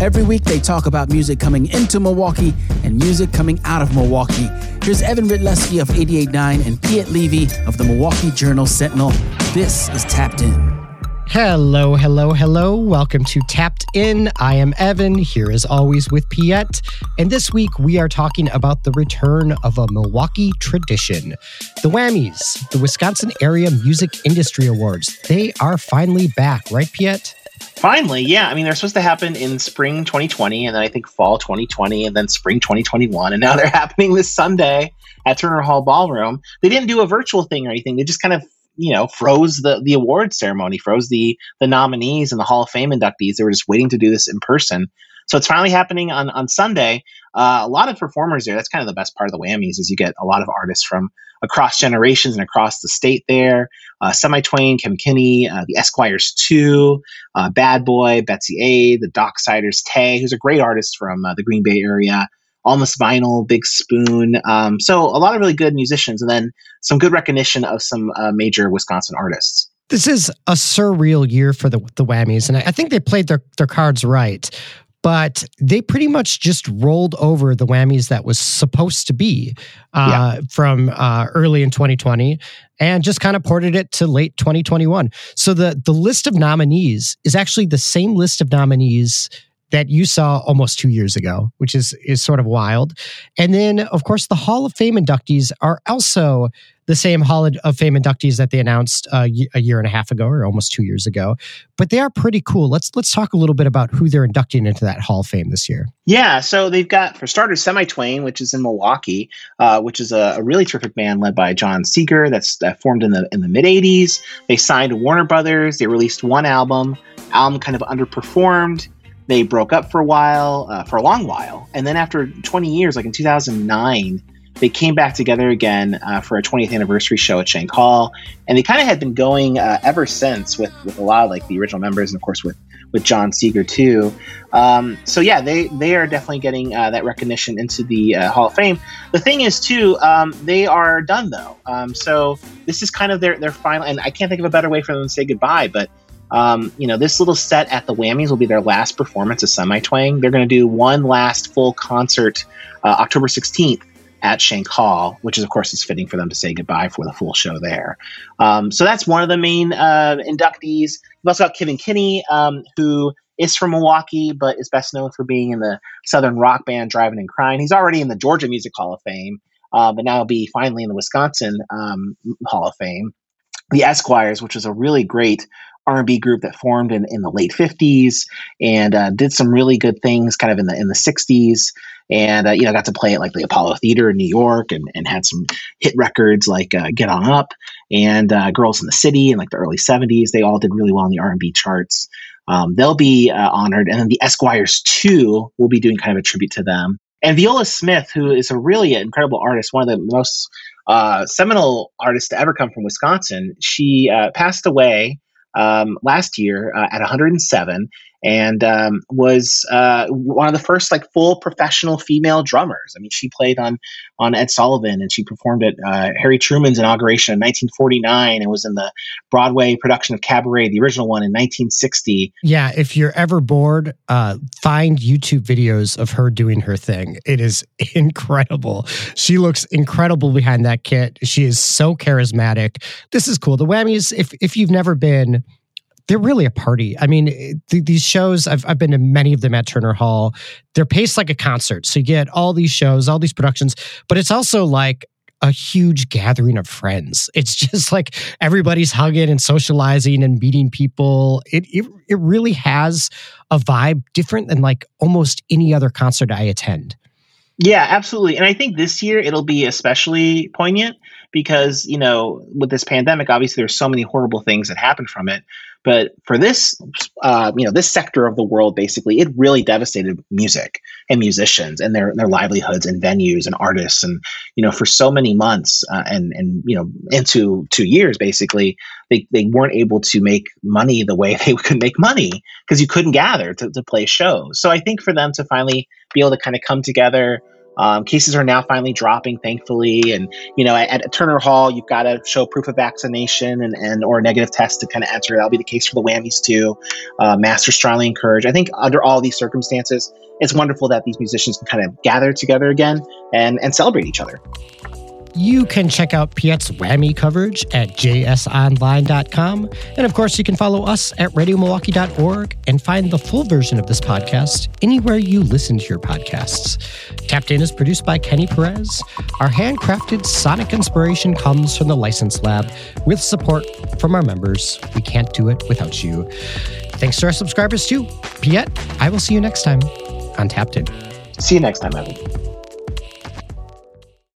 Every week they talk about music coming into Milwaukee and music coming out of Milwaukee. Here's Evan Rytlewski of 88.9 and Piet Levy of the Milwaukee Journal Sentinel. This is Tapped In. Hello, hello, hello. Welcome to Tapped In. I am Evan, here as always with Piet. And this week we are talking about the return of a Milwaukee tradition the WAMIs, the Wisconsin Area Music Industry Awards. They are finally back, right, Piet? Finally, yeah. I mean, they're supposed to happen in spring 2020, and then I think fall 2020, and then spring 2021. And now they're happening this Sunday at Turner Hall Ballroom. They didn't do a virtual thing or anything. They just kind of you know froze the the award ceremony, froze the the nominees and the Hall of Fame inductees. They were just waiting to do this in person. So it's finally happening on on Sunday. Uh, a lot of performers there. That's kind of the best part of the WAMIs is you get a lot of artists from across generations and across the state there. Uh, Semi Twang, Kim Kinney, uh, the Esquires 2, uh, Bad Boy, Betsy A, the Docksiders, Tay, who's a great artist from uh, the Green Bay area. Almost Vinyl, Big Spoon. Um, so a lot of really good musicians, and then some good recognition of some uh, major Wisconsin artists. This is a surreal year for the the WAMIs, and I think they played their their cards right. But they pretty much just rolled over the WAMIs that was supposed to be uh, yeah. from uh, early in 2020 and just kind of ported it to late 2021. So the the list of nominees is actually the same list of nominees that you saw almost two years ago, which is is sort of wild. And then, of course, the Hall of Fame inductees are also the same Hall of Fame inductees that they announced uh, a year and a half ago, or almost two years ago. But they are pretty cool. Let's let's talk a little bit about who they're inducting into that Hall of Fame this year. Yeah, so they've got for starters Semi Twang, which is in Milwaukee, uh, which is a, a, really terrific band led by John Sieger. That's that formed in the in the mid '80s. They signed Warner Brothers. They released one album. Album kind of underperformed they broke up for a while, uh, for a long while, and then after 20 years, like in 2009, they came back together again uh, for a 20th anniversary show at Shank Hall, and they kind of had been going uh, ever since with with a lot of like the original members, and of course with with John Sieger too. Um, so yeah, they they are definitely getting uh, that recognition into the uh, Hall of Fame. The thing is too, um, they are done though. Um, so this is kind of their their final, and I can't think of a better way for them to say goodbye. But um, you know, this little set at the WAMIs will be their last performance of Semi Twang. They're going to do one last full concert uh, October 16th at Shank Hall, which is, of course, is fitting for them to say goodbye for the full show there. Um, so that's one of the main uh, inductees. We've also got Kevin Kinney, um, who is from Milwaukee, but is best known for being in the Southern rock band Drivin' N' Cryin'. He's already in the Georgia Music Hall of Fame, uh, but now he'll be finally in the Wisconsin um, Hall of Fame. The Esquires, which is a really great R&B group that formed in, in the late 50s and uh, did some really good things kind of in the in the 60s and uh, you know got to play at like the Apollo Theater in New York and, and had some hit records like uh, Get On Up and uh, Girls in the City in like the early 70s they all did really well in the R&B charts. Um, they'll be uh, honored. And then the Esquires too will be doing kind of a tribute to them. And Viola Smith who is a really incredible artist one of the most uh, seminal artists to ever come from Wisconsin she passed away um, last year uh, at 107 and um, was uh, one of the first like full professional female drummers. I mean, she played on on Ed Sullivan and she performed at uh, Harry Truman's inauguration in 1949 and was in the Broadway production of Cabaret, the original one in 1960. Yeah, if you're ever bored, uh, find YouTube videos of her doing her thing. It is incredible. She looks incredible behind that kit. She is so charismatic. This is cool. The WAMIs, if if you've never been they're really a party. I mean, eh, th- these shows, I've, I've been to many of them at Turner Hall. They're paced like a concert. So you get all these shows, all these productions, but it's also like a huge gathering of friends. It's just like everybody's hugging and socializing and meeting people. It, it, it really has a vibe different than like almost any other concert I attend. Yeah, absolutely. And I think this year it'll be especially poignant because, you know, with this pandemic, obviously there's so many horrible things that happen from it. But for this, uh, you know, this sector of the world, basically, it really devastated music and musicians and their their livelihoods and venues and artists. And you know, for so many months uh, and and you know, into two years, basically, they they weren't able to make money the way they could make money because you couldn't gather to, to play shows. So I think for them to finally be able to kind of come together Um, cases are now finally dropping, thankfully. And you know, at, at Turner Hall, you've got to show proof of vaccination and, and or a negative test to kind of enter. That'll be the case for the WAMIs too. Uh, Master strongly encourage. I think under all these circumstances, it's wonderful that these musicians can kind of gather together again and and celebrate each other. You can check out Piet's WAMI coverage at jsonline.com. And of course, you can follow us at radiomilwaukee.org and find the full version of this podcast anywhere you listen to your podcasts. Tapped In is produced by Kenny Perez. Our handcrafted sonic inspiration comes from the License Lab with support from our members. We can't do it without you. Thanks to our subscribers, too. Piet, I will see you next time on Tapped In. See you next time, Evan.